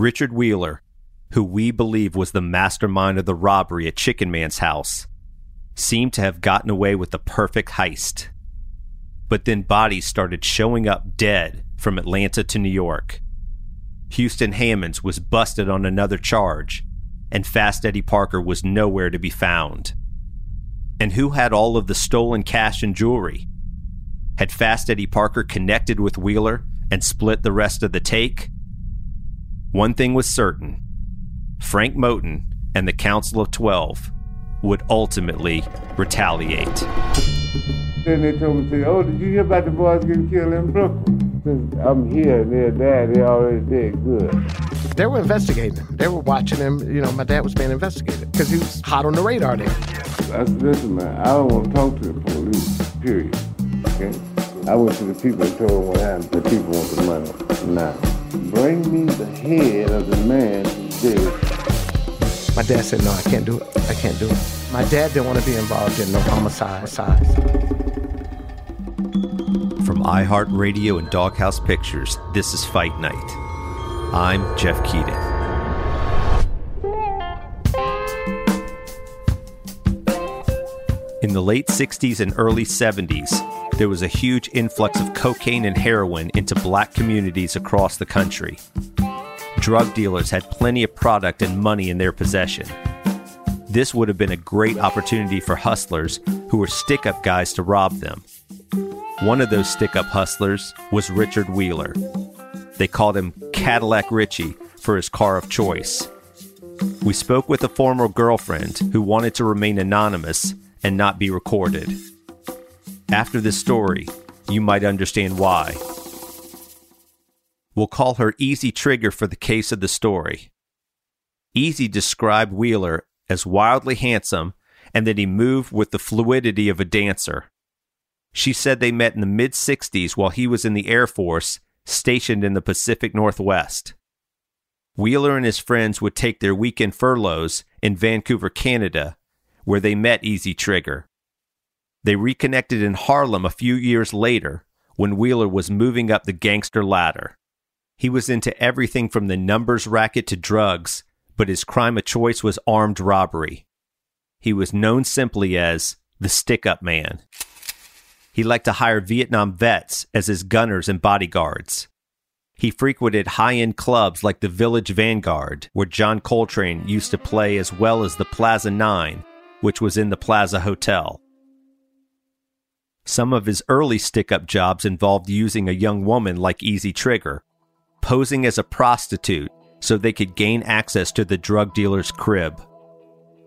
Richard Wheeler, who we believe was the mastermind of the robbery at Chicken Man's house, seemed to have gotten away with the perfect heist. But then bodies started showing up dead from Atlanta to New York. Houston Hammonds was busted on another charge, and Fast Eddie Parker was nowhere to be found. And who had all of the stolen cash and jewelry? Had Fast Eddie Parker connected with Wheeler and split the rest of the take? One thing was certain Frank Moten and the Council of Twelve would ultimately retaliate. Then they told me, say, oh, did you hear about the boys getting killed in Brooklyn? I'm here and they're there, they already did good. They were investigating him. They were watching him. You know, my dad was being investigated because he was hot on the radar there. I said, listen, man, I don't want to talk to the police, period. Okay? I went to the people and told them what happened. The people want the money. Now, bring me the head of the man who did it. My dad said, no, I can't do it. I can't do it. My dad didn't want to be involved in no homicide. From iHeartRadio and Doghouse Pictures, this is Fight Night. I'm Jeff Keating. In the late 60s and early 70s, there was a huge influx of cocaine and heroin into black communities across the country. Drug dealers had plenty of product and money in their possession. This would have been a great opportunity for hustlers who were stick up guys to rob them. One of those stick up hustlers was Richard Wheeler. They called him Cadillac Richie for his car of choice. We spoke with a former girlfriend who wanted to remain anonymous and not be recorded. After this story, you might understand why. We'll call her Easy Trigger for the case of the story. Easy described Wheeler as wildly handsome and that he moved with the fluidity of a dancer. She said they met in the mid 60s while he was in the Air Force, stationed in the Pacific Northwest. Wheeler and his friends would take their weekend furloughs in Vancouver, Canada, where they met Easy Trigger. They reconnected in Harlem a few years later when Wheeler was moving up the gangster ladder. He was into everything from the numbers racket to drugs, but his crime of choice was armed robbery. He was known simply as the stick up man. He liked to hire Vietnam vets as his gunners and bodyguards. He frequented high end clubs like the Village Vanguard, where John Coltrane used to play, as well as the Plaza Nine, which was in the Plaza Hotel. Some of his early stick up jobs involved using a young woman like Easy Trigger, posing as a prostitute so they could gain access to the drug dealer's crib.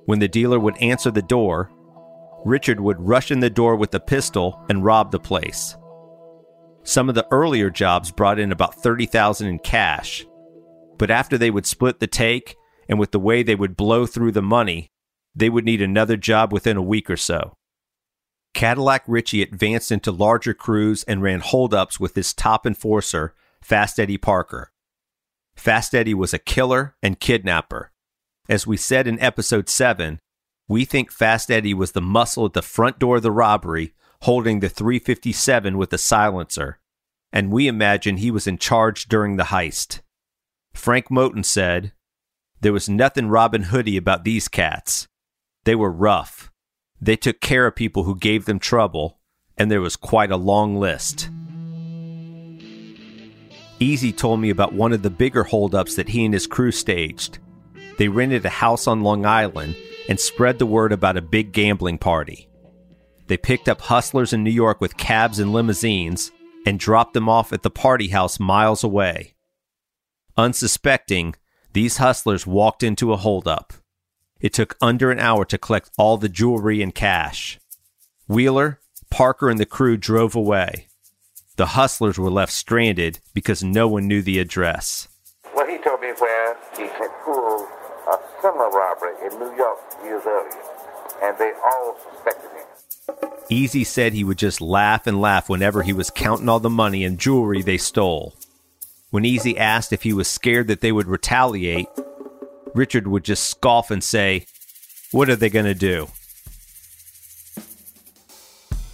When the dealer would answer the door, Richard would rush in the door with a pistol and rob the place. Some of the earlier jobs brought in about 30,000 in cash, but after they would split the take and with the way they would blow through the money, they would need another job within a week or so. Cadillac Richie advanced into larger crews and ran holdups with his top enforcer, Fast Eddie Parker. Fast Eddie was a killer and kidnapper. As we said in episode 7, we think Fast Eddie was the muscle at the front door of the robbery holding the 357 with a silencer, and we imagine he was in charge during the heist. Frank Moten said, There was nothing Robin Hoodie about these cats. They were rough. They took care of people who gave them trouble, and there was quite a long list. Easy told me about one of the bigger holdups that he and his crew staged. They rented a house on Long Island and spread the word about a big gambling party. They picked up hustlers in New York with cabs and limousines and dropped them off at the party house miles away. Unsuspecting, these hustlers walked into a holdup. It took under an hour to collect all the jewelry and cash. Wheeler, Parker, and the crew drove away. The hustlers were left stranded because no one knew the address. Well, he told me where he had pulled a similar robbery in New York years earlier, and they all suspected him. Easy said he would just laugh and laugh whenever he was counting all the money and jewelry they stole. When Easy asked if he was scared that they would retaliate, Richard would just scoff and say, What are they going to do?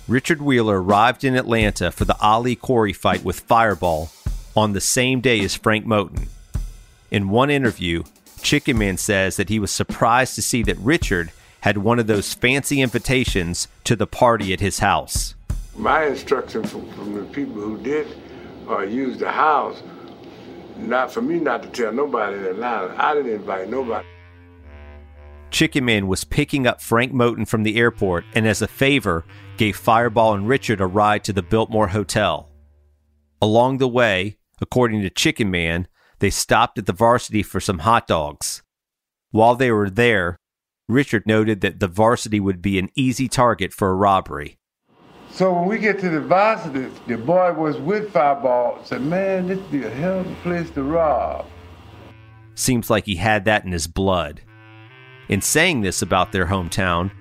Richard Wheeler arrived in Atlanta for the Ali Quarry fight with Fireball on the same day as Frank Moten. In one interview, Chicken Man says that he was surprised to see that Richard had one of those fancy invitations to the party at his house. My instruction from, from the people who did uh, use the house, not for me not to tell nobody in Atlanta. I didn't invite nobody. Chicken Man was picking up Frank Moten from the airport and, as a favor, gave Fireball and Richard a ride to the Biltmore Hotel. Along the way, according to Chicken Man, they stopped at the varsity for some hot dogs. While they were there, Richard noted that the varsity would be an easy target for a robbery. So when we get to the varsity, the boy was with Fireball, said, Man, this be a hell of a place to rob. Seems like he had that in his blood. In saying this about their hometown,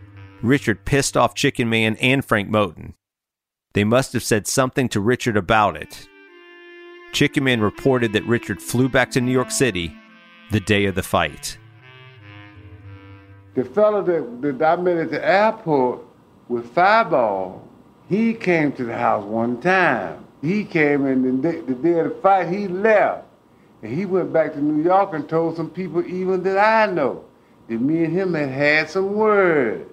Richard pissed off Chicken Man and Frank Moten. They must have said something to Richard about it. Chicken Man reported that Richard flew back to New York City the day of the fight. The fellow that, that I met at the airport with Fireball, he came to the house one time. He came and the day, the day of the fight, he left. And he went back to New York and told some people even that I know that me and him had had some words.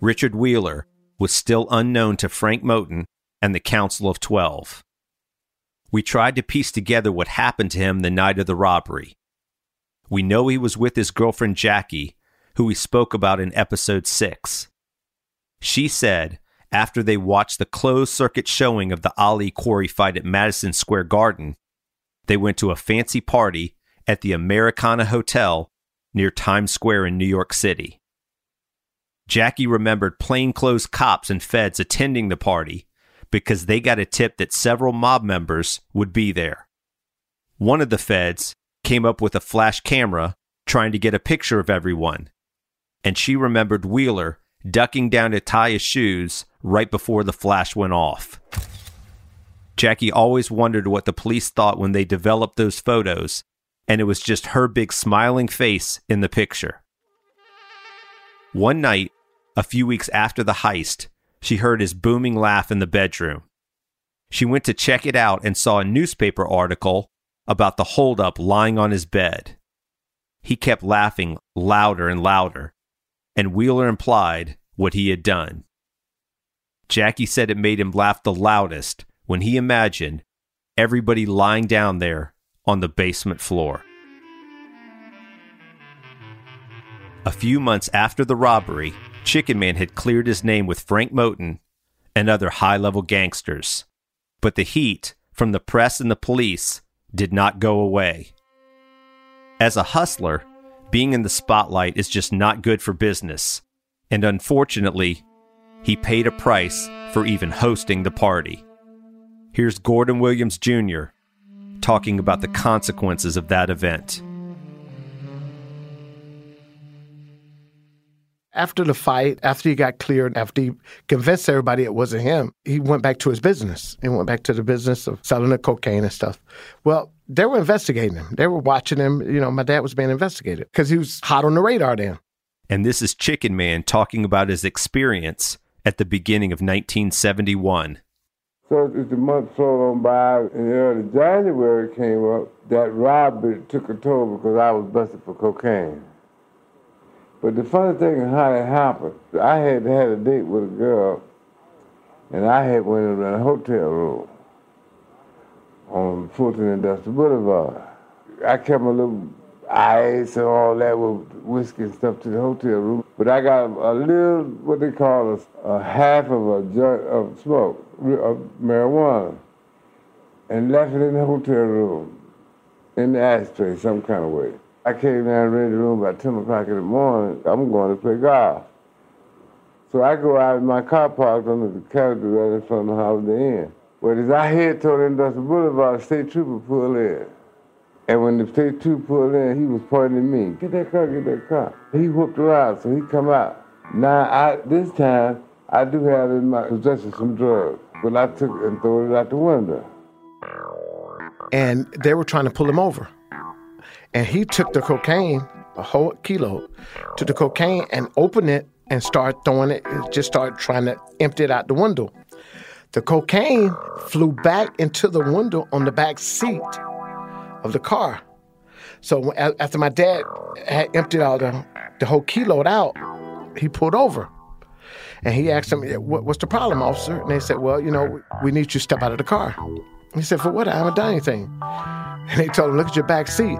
Richard Wheeler was still unknown to Frank Moten and the Council of Twelve. We tried to piece together what happened to him the night of the robbery. We know he was with his girlfriend Jackie, who we spoke about in episode 6. She said, after they watched the closed circuit showing of the Ali Quarry fight at Madison Square Garden, they went to a fancy party at the Americana Hotel near Times Square in New York City. Jackie remembered plainclothes cops and feds attending the party because they got a tip that several mob members would be there. One of the feds came up with a flash camera trying to get a picture of everyone, and she remembered Wheeler ducking down to tie his shoes right before the flash went off. Jackie always wondered what the police thought when they developed those photos, and it was just her big smiling face in the picture. One night, a few weeks after the heist, she heard his booming laugh in the bedroom. She went to check it out and saw a newspaper article about the holdup lying on his bed. He kept laughing louder and louder, and Wheeler implied what he had done. Jackie said it made him laugh the loudest when he imagined everybody lying down there on the basement floor. A few months after the robbery, Chicken Man had cleared his name with Frank Moten and other high level gangsters. But the heat from the press and the police did not go away. As a hustler, being in the spotlight is just not good for business, and unfortunately, he paid a price for even hosting the party. Here's Gordon Williams Jr. talking about the consequences of that event. After the fight, after he got cleared, after he convinced everybody it wasn't him, he went back to his business. He went back to the business of selling the cocaine and stuff. Well, they were investigating him. They were watching him. You know, my dad was being investigated because he was hot on the radar then. And this is Chicken Man talking about his experience at the beginning of 1971. So as the months rolled on by, in early January came up, that robbery took a toll because I was busted for cocaine. But the funny thing is how it happened. I had had a date with a girl, and I had went in a hotel room on Fulton Industrial Boulevard. I kept my little ice and all that with whiskey and stuff to the hotel room. But I got a little, what they call a, a half of a joint of smoke, of marijuana, and left it in the hotel room, in the ashtray, some kind of way. I came down ready the room about 10 o'clock in the morning. I'm going to play golf. So I go out in my car parked under the character right in front of the Holiday Inn. But as I head toward Industrial Boulevard, state trooper pulled in. And when the state trooper pulled in, he was pointing at me, get that car, get that car. He whooped around, so he come out. Now, I, this time, I do have in my possession some drugs, but I took and threw it out the window. And they were trying to pull him over. And he took the cocaine, a whole kilo, took the cocaine and opened it and started throwing it, just started trying to empty it out the window. The cocaine flew back into the window on the back seat of the car. So after my dad had emptied all the, the whole kilo out, he pulled over. And he asked him, What's the problem, officer? And they said, Well, you know, we need you to step out of the car. He said, For what? I haven't done anything. And they told him, Look at your back seat.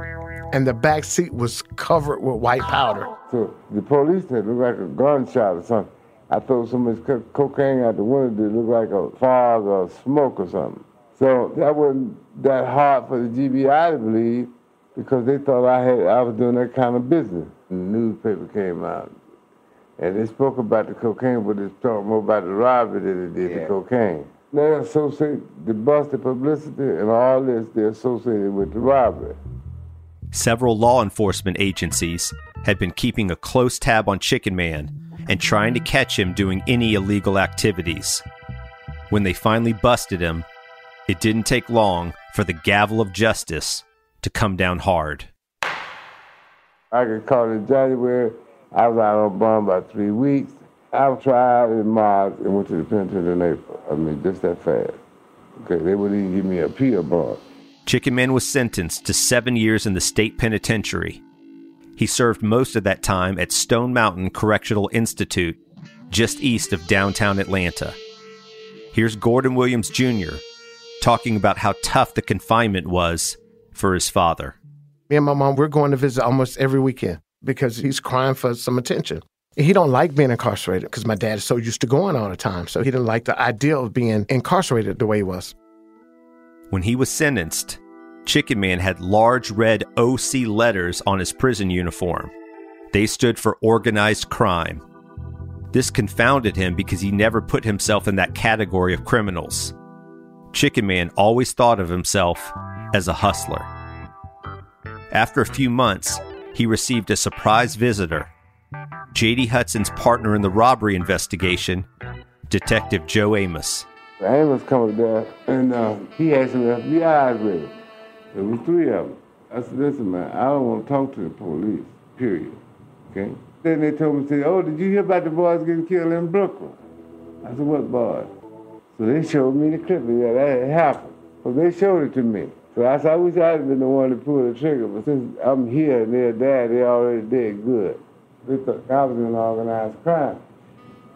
And the back seat was covered with white powder. So the police said it looked like a gunshot or something. I threw so much cocaine out the window it looked like a fog or smoke or something. So that wasn't that hard for the GBI to believe because they thought I had I was doing that kind of business. And the newspaper came out. And they spoke about the cocaine, but they talked more about the robbery than they did yeah. the cocaine. They associate the busted publicity and all this, they're associated with the robbery. Several law enforcement agencies had been keeping a close tab on Chicken Man and trying to catch him doing any illegal activities. When they finally busted him, it didn't take long for the gavel of justice to come down hard. I got caught in January. I was out on bond about three weeks. I was tried in March and went to the penitentiary in April. I mean, just that fast. Okay, they wouldn't even give me a appeal bond. Chicken Man was sentenced to seven years in the state penitentiary. He served most of that time at Stone Mountain Correctional Institute, just east of downtown Atlanta. Here's Gordon Williams Jr talking about how tough the confinement was for his father. Me and my mom, we're going to visit almost every weekend because he's crying for some attention. He don't like being incarcerated because my dad is so used to going all the time. So he didn't like the idea of being incarcerated the way he was. When he was sentenced, Chicken Man had large red OC letters on his prison uniform. They stood for organized crime. This confounded him because he never put himself in that category of criminals. Chicken Man always thought of himself as a hustler. After a few months, he received a surprise visitor J.D. Hudson's partner in the robbery investigation, Detective Joe Amos. Amos come up there, and uh, he had some FBI with him. There was three of them. I said, listen, man, I don't want to talk to the police, period. Okay? Then they told me, say, oh, did you hear about the boys getting killed in Brooklyn? I said, what boys? So they showed me the clip of that. That had happened. So they showed it to me. So I said, I wish I'd been the one to pull the trigger, but since I'm here and they're there, they already did good. They thought I was in organized crime.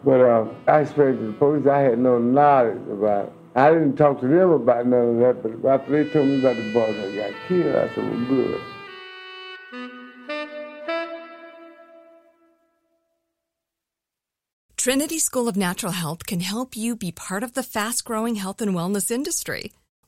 But uh, I to the police I had no knowledge about it. I didn't talk to them about none of that, but after they told me about the boys that got killed, I said, well, good. Trinity School of Natural Health can help you be part of the fast growing health and wellness industry.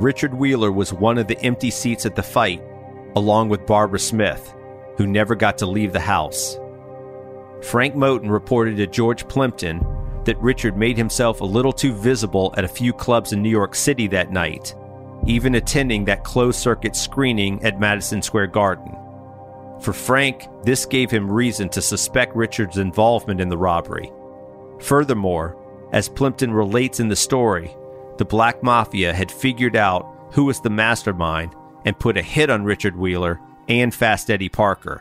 Richard Wheeler was one of the empty seats at the fight, along with Barbara Smith, who never got to leave the house. Frank Moten reported to George Plimpton that Richard made himself a little too visible at a few clubs in New York City that night, even attending that closed circuit screening at Madison Square Garden. For Frank, this gave him reason to suspect Richard's involvement in the robbery. Furthermore, as Plimpton relates in the story, the Black Mafia had figured out who was the mastermind and put a hit on Richard Wheeler and Fast Eddie Parker.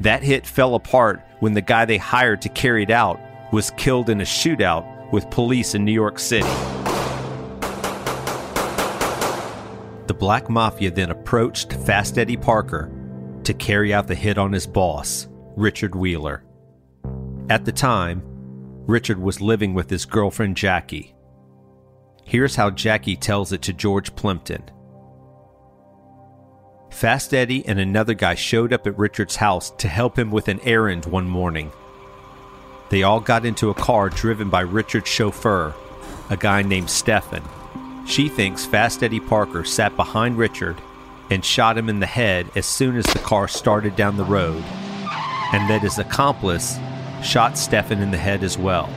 That hit fell apart when the guy they hired to carry it out was killed in a shootout with police in New York City. The Black Mafia then approached Fast Eddie Parker to carry out the hit on his boss, Richard Wheeler. At the time, Richard was living with his girlfriend Jackie. Here's how Jackie tells it to George Plimpton. Fast Eddie and another guy showed up at Richard's house to help him with an errand one morning. They all got into a car driven by Richard's chauffeur, a guy named Stefan. She thinks Fast Eddie Parker sat behind Richard and shot him in the head as soon as the car started down the road, and that his accomplice shot Stefan in the head as well.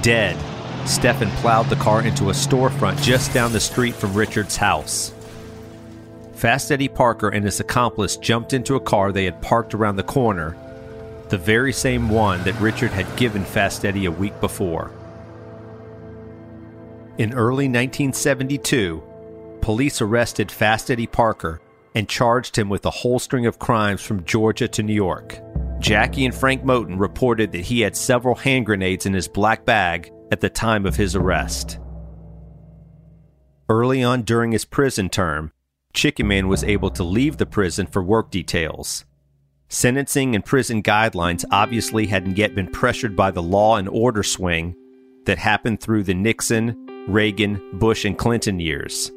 Dead, Stefan plowed the car into a storefront just down the street from Richard's house. Fast Eddie Parker and his accomplice jumped into a car they had parked around the corner, the very same one that Richard had given Fast Eddie a week before. In early 1972, police arrested Fast Eddie Parker and charged him with a whole string of crimes from Georgia to New York. Jackie and Frank Moten reported that he had several hand grenades in his black bag at the time of his arrest. Early on during his prison term, Chicken Man was able to leave the prison for work details. Sentencing and prison guidelines obviously hadn't yet been pressured by the law and order swing that happened through the Nixon, Reagan, Bush, and Clinton years.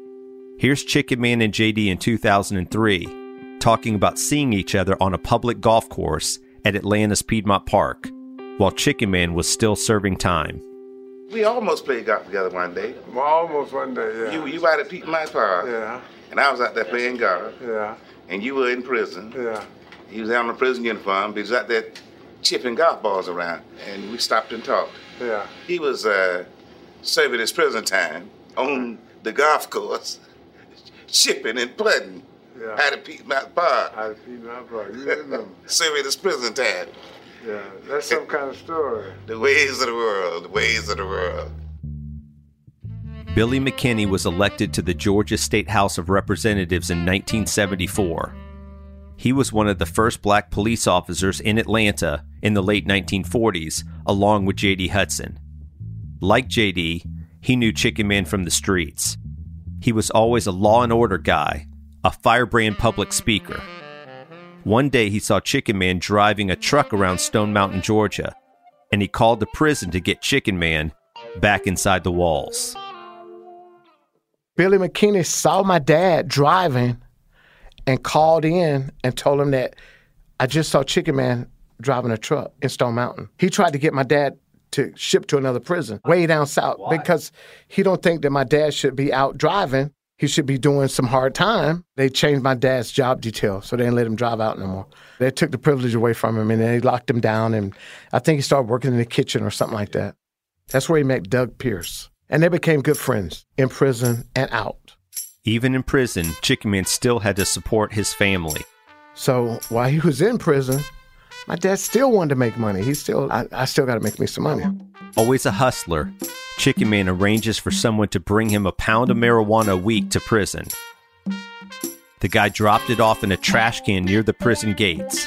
Here's Chicken Man and JD in 2003 talking about seeing each other on a public golf course at Atlanta's Piedmont Park while Chicken Man was still serving time. We almost played golf together one day. Almost one day, yeah. You you out at Piedmont Park. Yeah, And I was out there playing golf. yeah, And you were in prison. yeah. He was out in a prison uniform, but he was out there chipping golf balls around. And we stopped and talked. Yeah. He was uh, serving his prison time on the golf course, chipping and putting Yeah. out at Piedmont Park, I see my brother. You remember? serving his prison time. Yeah, that's some kind of story. The ways of the world, the ways of the world. Billy McKinney was elected to the Georgia State House of Representatives in 1974. He was one of the first black police officers in Atlanta in the late 1940s, along with J.D. Hudson. Like J.D., he knew Chicken Man from the streets. He was always a law and order guy, a firebrand public speaker. One day he saw Chicken Man driving a truck around Stone Mountain, Georgia, and he called the prison to get Chicken Man back inside the walls. Billy McKinney saw my dad driving and called in and told him that I just saw Chicken Man driving a truck in Stone Mountain. He tried to get my dad to ship to another prison way down south Why? because he don't think that my dad should be out driving. He should be doing some hard time. They changed my dad's job detail, so they didn't let him drive out no more. They took the privilege away from him and they locked him down. And I think he started working in the kitchen or something like that. That's where he met Doug Pierce. And they became good friends in prison and out. Even in prison, Chicken Man still had to support his family. So while he was in prison, my dad still wanted to make money. He still, I, I still got to make me some money. Always a hustler, Chicken Man arranges for someone to bring him a pound of marijuana a week to prison. The guy dropped it off in a trash can near the prison gates.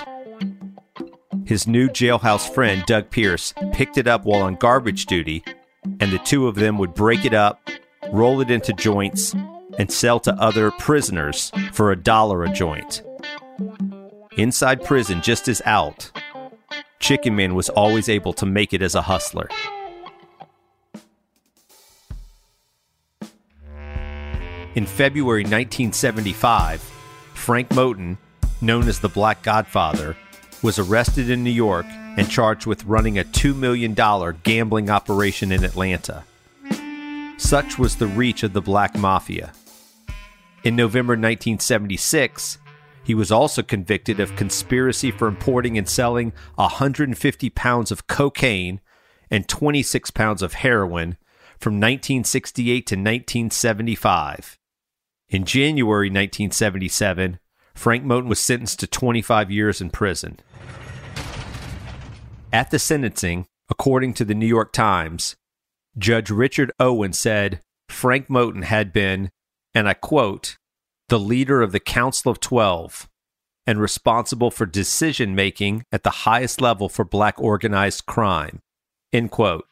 His new jailhouse friend, Doug Pierce, picked it up while on garbage duty, and the two of them would break it up, roll it into joints, and sell to other prisoners for a dollar a joint. Inside prison, just as out, Chicken Man was always able to make it as a hustler. In February 1975, Frank Moten, known as the Black Godfather, was arrested in New York and charged with running a $2 million gambling operation in Atlanta. Such was the reach of the Black Mafia. In November 1976, he was also convicted of conspiracy for importing and selling 150 pounds of cocaine and 26 pounds of heroin from 1968 to 1975. In January 1977, Frank Moten was sentenced to 25 years in prison. At the sentencing, according to the New York Times, Judge Richard Owen said Frank Moten had been, and I quote, the leader of the Council of Twelve, and responsible for decision making at the highest level for black organized crime. End quote.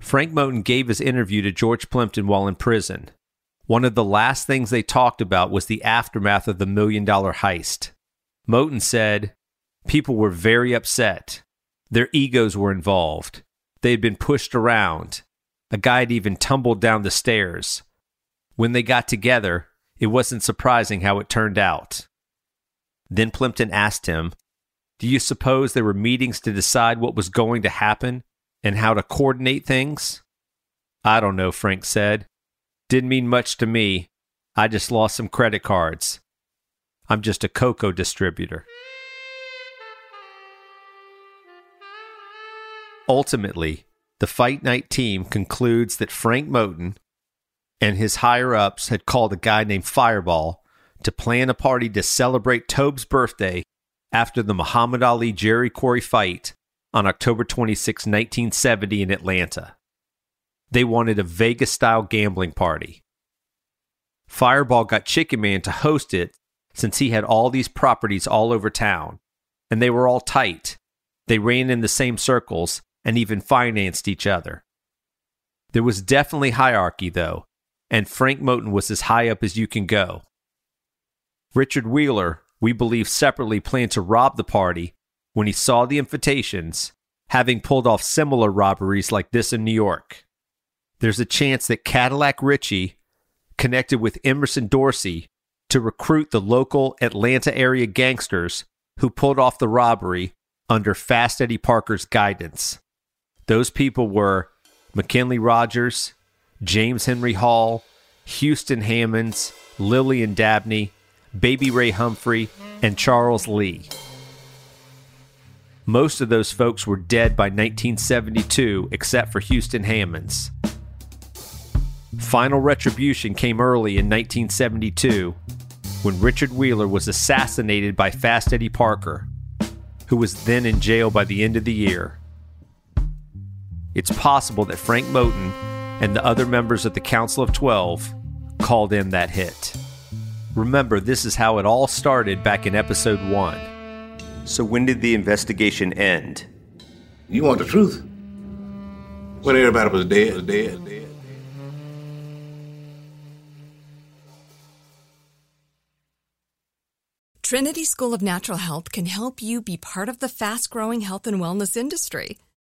Frank Moten gave his interview to George Plimpton while in prison. One of the last things they talked about was the aftermath of the million dollar heist. Moten said, People were very upset. Their egos were involved. They had been pushed around. A guy had even tumbled down the stairs. When they got together, it wasn't surprising how it turned out. Then Plimpton asked him, Do you suppose there were meetings to decide what was going to happen and how to coordinate things? I don't know, Frank said. Didn't mean much to me. I just lost some credit cards. I'm just a cocoa distributor. Ultimately, the Fight Night team concludes that Frank Moten and his higher ups had called a guy named Fireball to plan a party to celebrate Tobe's birthday after the Muhammad Ali Jerry Quarry fight on October 26, 1970, in Atlanta. They wanted a Vegas style gambling party. Fireball got Chicken Man to host it since he had all these properties all over town, and they were all tight. They ran in the same circles and even financed each other. There was definitely hierarchy, though, and Frank Moten was as high up as you can go. Richard Wheeler, we believe separately, planned to rob the party when he saw the invitations, having pulled off similar robberies like this in New York. There's a chance that Cadillac Richie connected with Emerson Dorsey to recruit the local Atlanta area gangsters who pulled off the robbery under Fast Eddie Parker's guidance. Those people were McKinley Rogers, James Henry Hall, Houston Hammonds, Lillian Dabney, Baby Ray Humphrey, and Charles Lee. Most of those folks were dead by 1972, except for Houston Hammonds. Final retribution came early in 1972 when Richard Wheeler was assassinated by Fast Eddie Parker, who was then in jail by the end of the year. It's possible that Frank Moten and the other members of the Council of Twelve called in that hit. Remember, this is how it all started back in episode 1. So, when did the investigation end? You want the truth? When everybody was dead, dead, dead. Trinity School of Natural Health can help you be part of the fast growing health and wellness industry.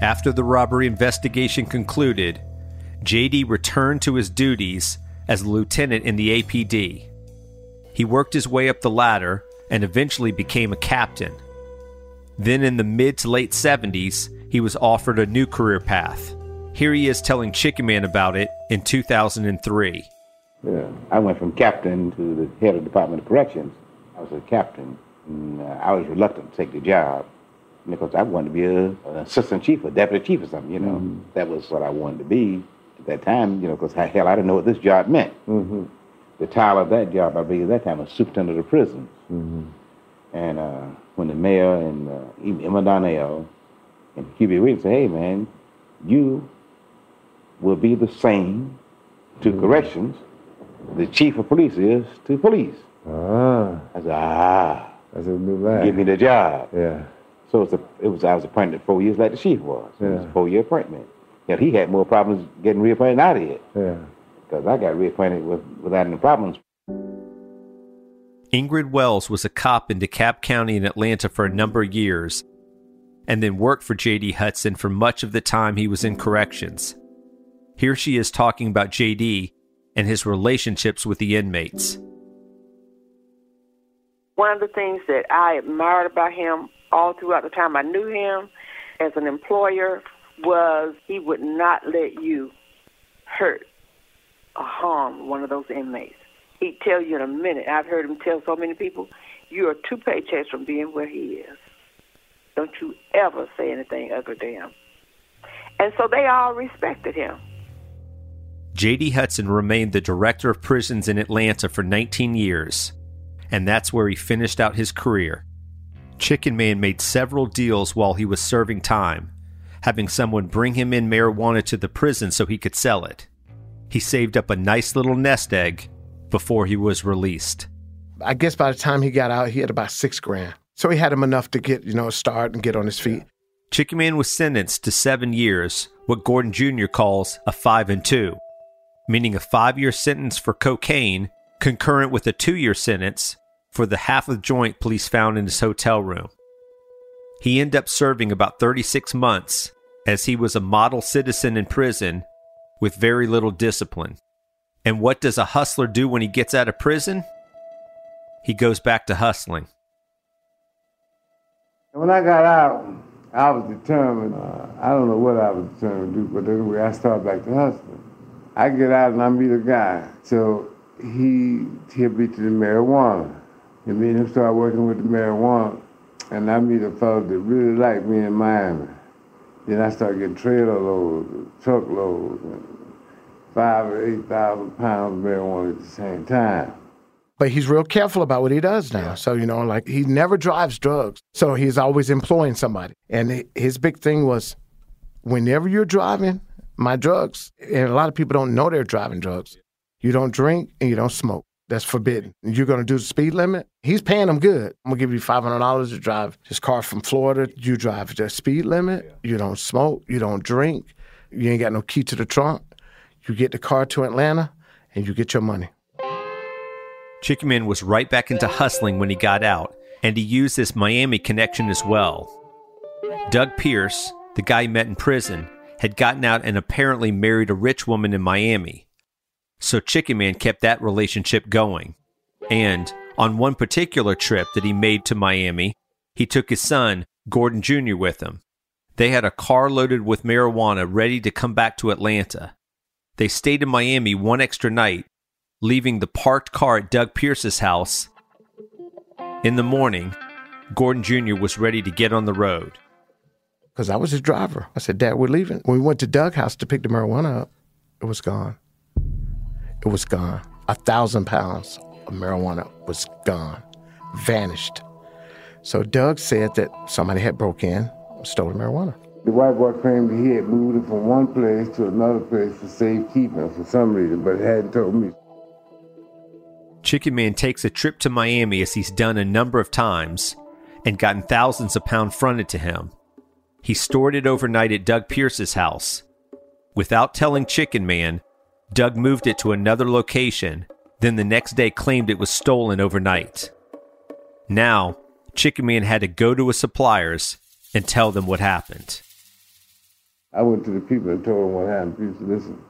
After the robbery investigation concluded, JD returned to his duties as a lieutenant in the APD. He worked his way up the ladder and eventually became a captain. Then, in the mid to late 70s, he was offered a new career path. Here he is telling Chicken Man about it in 2003. Yeah, I went from captain to the head of the Department of Corrections. I was a captain, and uh, I was reluctant to take the job because I wanted to be a, an assistant chief or deputy chief or something, you know. Mm-hmm. That was what I wanted to be at that time, you know, because hell, I didn't know what this job meant. Mm-hmm. The title of that job, I believe, at that time was superintendent of prisons. Mm-hmm. And uh, when the mayor and uh, even Emma Darnell and Huey Williams said, hey, man, you will be the same to mm-hmm. corrections the chief of police is to police. Ah. I said, ah. That's a new line. Give me the job. Yeah. So it was, a, it was I was appointed four years like the chief was. Yeah. It was a four year appointment. Yeah, he had more problems getting reappointed out of it. Yeah. Because I got reappointed with, without any problems. Ingrid Wells was a cop in DeKalb County in Atlanta for a number of years and then worked for J.D. Hudson for much of the time he was in corrections. Here she is talking about J.D. and his relationships with the inmates. One of the things that I admired about him all throughout the time I knew him as an employer was he would not let you hurt or harm one of those inmates. He'd tell you in a minute. I've heard him tell so many people, you are two paychecks from being where he is. Don't you ever say anything ugly to him. And so they all respected him. J.D. Hudson remained the director of prisons in Atlanta for 19 years, and that's where he finished out his career. Chicken Man made several deals while he was serving time, having someone bring him in marijuana to the prison so he could sell it. He saved up a nice little nest egg before he was released. I guess by the time he got out, he had about six grand. So he had him enough to get, you know, start and get on his feet. Chicken Man was sentenced to seven years, what Gordon Jr. calls a five and two, meaning a five year sentence for cocaine concurrent with a two year sentence for the half of joint police found in his hotel room. He ended up serving about 36 months as he was a model citizen in prison with very little discipline. And what does a hustler do when he gets out of prison? He goes back to hustling. When I got out, I was determined. Uh, I don't know what I was determined to do, but anyway, I started back to hustling. I get out and I meet a guy. So he me to the marijuana. And me and him started working with the marijuana. And I meet a fellow that really liked me in Miami. Then I started getting trailer loads, truckloads, and five or eight thousand pounds of marijuana at the same time. But he's real careful about what he does now. So, you know, like he never drives drugs. So he's always employing somebody. And his big thing was whenever you're driving my drugs, and a lot of people don't know they're driving drugs, you don't drink and you don't smoke. That's forbidden. You're going to do the speed limit. He's paying them good. I'm going to give you $500 to drive this car from Florida. You drive the speed limit. You don't smoke. You don't drink. You ain't got no key to the trunk. You get the car to Atlanta and you get your money. Chicken Man was right back into hustling when he got out, and he used this Miami connection as well. Doug Pierce, the guy he met in prison, had gotten out and apparently married a rich woman in Miami. So Chicken Man kept that relationship going. And on one particular trip that he made to Miami, he took his son, Gordon Jr., with him. They had a car loaded with marijuana ready to come back to Atlanta. They stayed in Miami one extra night leaving the parked car at Doug Pierce's house. In the morning, Gordon Jr. was ready to get on the road. Because I was his driver. I said, Dad, we're leaving. When we went to Doug's house to pick the marijuana up, it was gone. It was gone. A thousand pounds of marijuana was gone, vanished. So Doug said that somebody had broke in, stole the marijuana. The white boy claimed he had moved it from one place to another place for safekeeping for some reason, but hadn't told me. Chicken Man takes a trip to Miami as he's done a number of times and gotten thousands of pounds fronted to him. He stored it overnight at Doug Pierce's house. Without telling Chicken Man, Doug moved it to another location, then the next day claimed it was stolen overnight. Now, Chicken Man had to go to his suppliers and tell them what happened. I went to the people and told them what happened. People said, listen,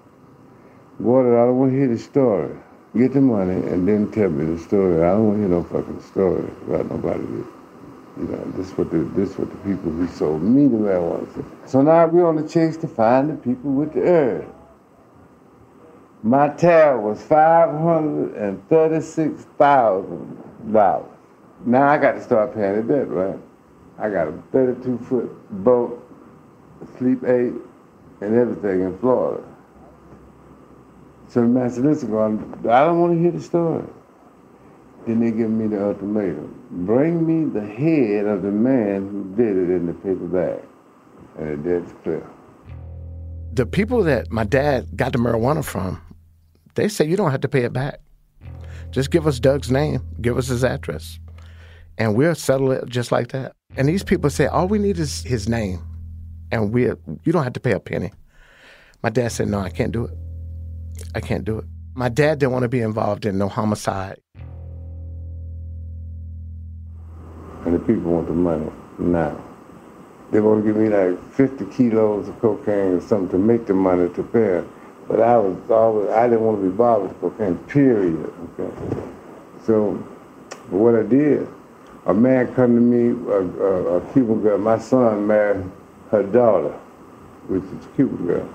Gordon, I don't want to hear the story get the money and then tell me the story. I don't want to hear no fucking story about nobody. You know, this what the this what the people who sold me the marijuana said. So now we're on the chase to find the people with the herb. My tab was five hundred and thirty-six thousand dollars. Now I got to start paying the debt, right? I got a thirty-two foot boat, sleep eight, and everything in Florida. So the master listened, going, I don't want to hear the story. Then they give me the ultimatum. Bring me the head of the man who did it in the paper bag. And it did clear. The people that my dad got the marijuana from, they say you don't have to pay it back. Just give us Doug's name, give us his address, and we'll settle it just like that. And these people say all we need is his name, and we you don't have to pay a penny. My dad said, no, I can't do it. I can't do it. My dad didn't want to be involved in no homicide. And the people want the money now. They want to give me like 50 kilos of cocaine or something to make the money to pay. But I was always, I didn't want to be bothered with cocaine, period. Okay. So, what I did, a man come to me, a, a, a Cuban girl, my son married her daughter, which is a Cuban girl.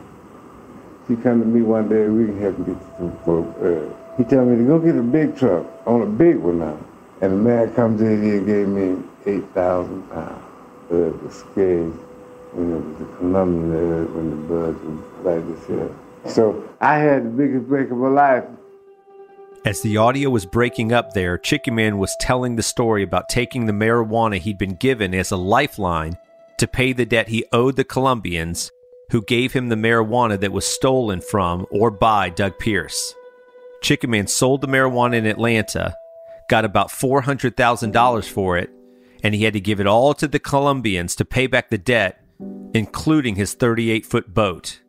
She come to me one day, we can help him get some for uh, He tell me to go get a big truck on a big one now. And the man comes in here and gave me 8,000 pounds. Uh, the when it was the Colombian when the buds was like this here. So I had the biggest break of my life. As the audio was breaking up there, Chicken Man was telling the story about taking the marijuana he'd been given as a lifeline to pay the debt he owed the Colombians who gave him the marijuana that was stolen from or by Doug Pierce. Chicken Man sold the marijuana in Atlanta, got about $400,000 for it, and he had to give it all to the Colombians to pay back the debt, including his 38 foot boat.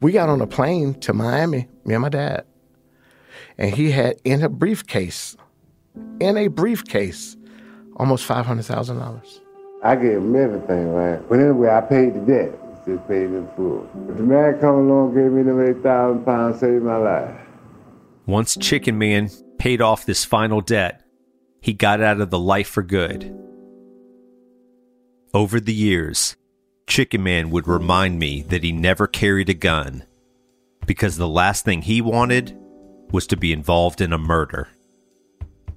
We got on a plane to Miami, me and my dad, and he had in a briefcase, in a briefcase, almost five hundred thousand dollars. I gave him everything, right? But anyway, I paid the debt. Just paid in full. But the man come along, gave me them eight thousand pounds, saved my life. Once Chicken Man paid off this final debt, he got out of the life for good. Over the years, Chicken Man would remind me that he never carried a gun because the last thing he wanted was to be involved in a murder.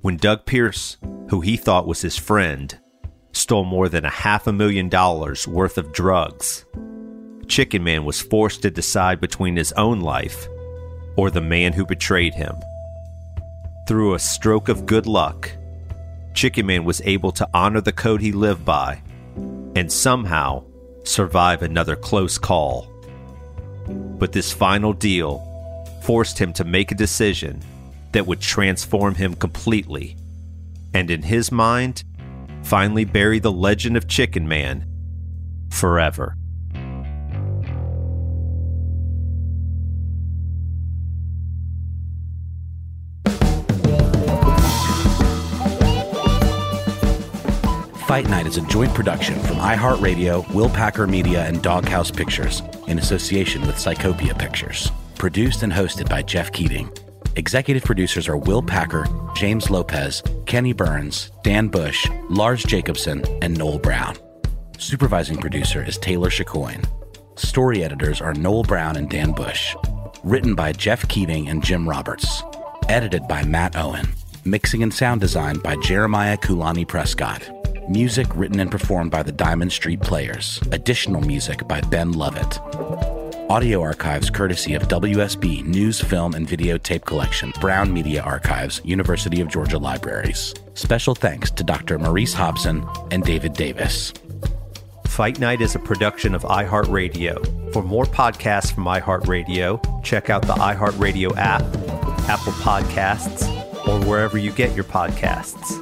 When Doug Pierce, who he thought was his friend, stole more than a half a million dollars worth of drugs, Chicken Man was forced to decide between his own life or the man who betrayed him. Through a stroke of good luck, Chicken Man was able to honor the code he lived by and somehow survive another close call. But this final deal forced him to make a decision that would transform him completely, and in his mind, finally bury the legend of Chicken Man forever. Fight Night is a joint production from iHeartRadio, Will Packer Media, and Doghouse Pictures in association with Psychopia Pictures. Produced and hosted by Jeff Keating. Executive producers are Will Packer, James Lopez, Kenny Burns, Dan Bush, Lars Jacobson, and Noel Brown. Supervising producer is Taylor Chicoine. Story editors are Noel Brown and Dan Bush. Written by Jeff Keating and Jim Roberts. Edited by Matt Owen. Mixing and sound design by Jeremiah Kulani Prescott. Music written and performed by the Diamond Street Players. Additional music by Ben Lovett. Audio archives courtesy of WSB News, Film, and Videotape Collection, Brown Media Archives, University of Georgia Libraries. Special thanks to Dr. Maurice Hobson and David Davis. Fight Night is a production of iHeartRadio. For more podcasts from iHeartRadio, check out the iHeartRadio app, Apple Podcasts, or wherever you get your podcasts.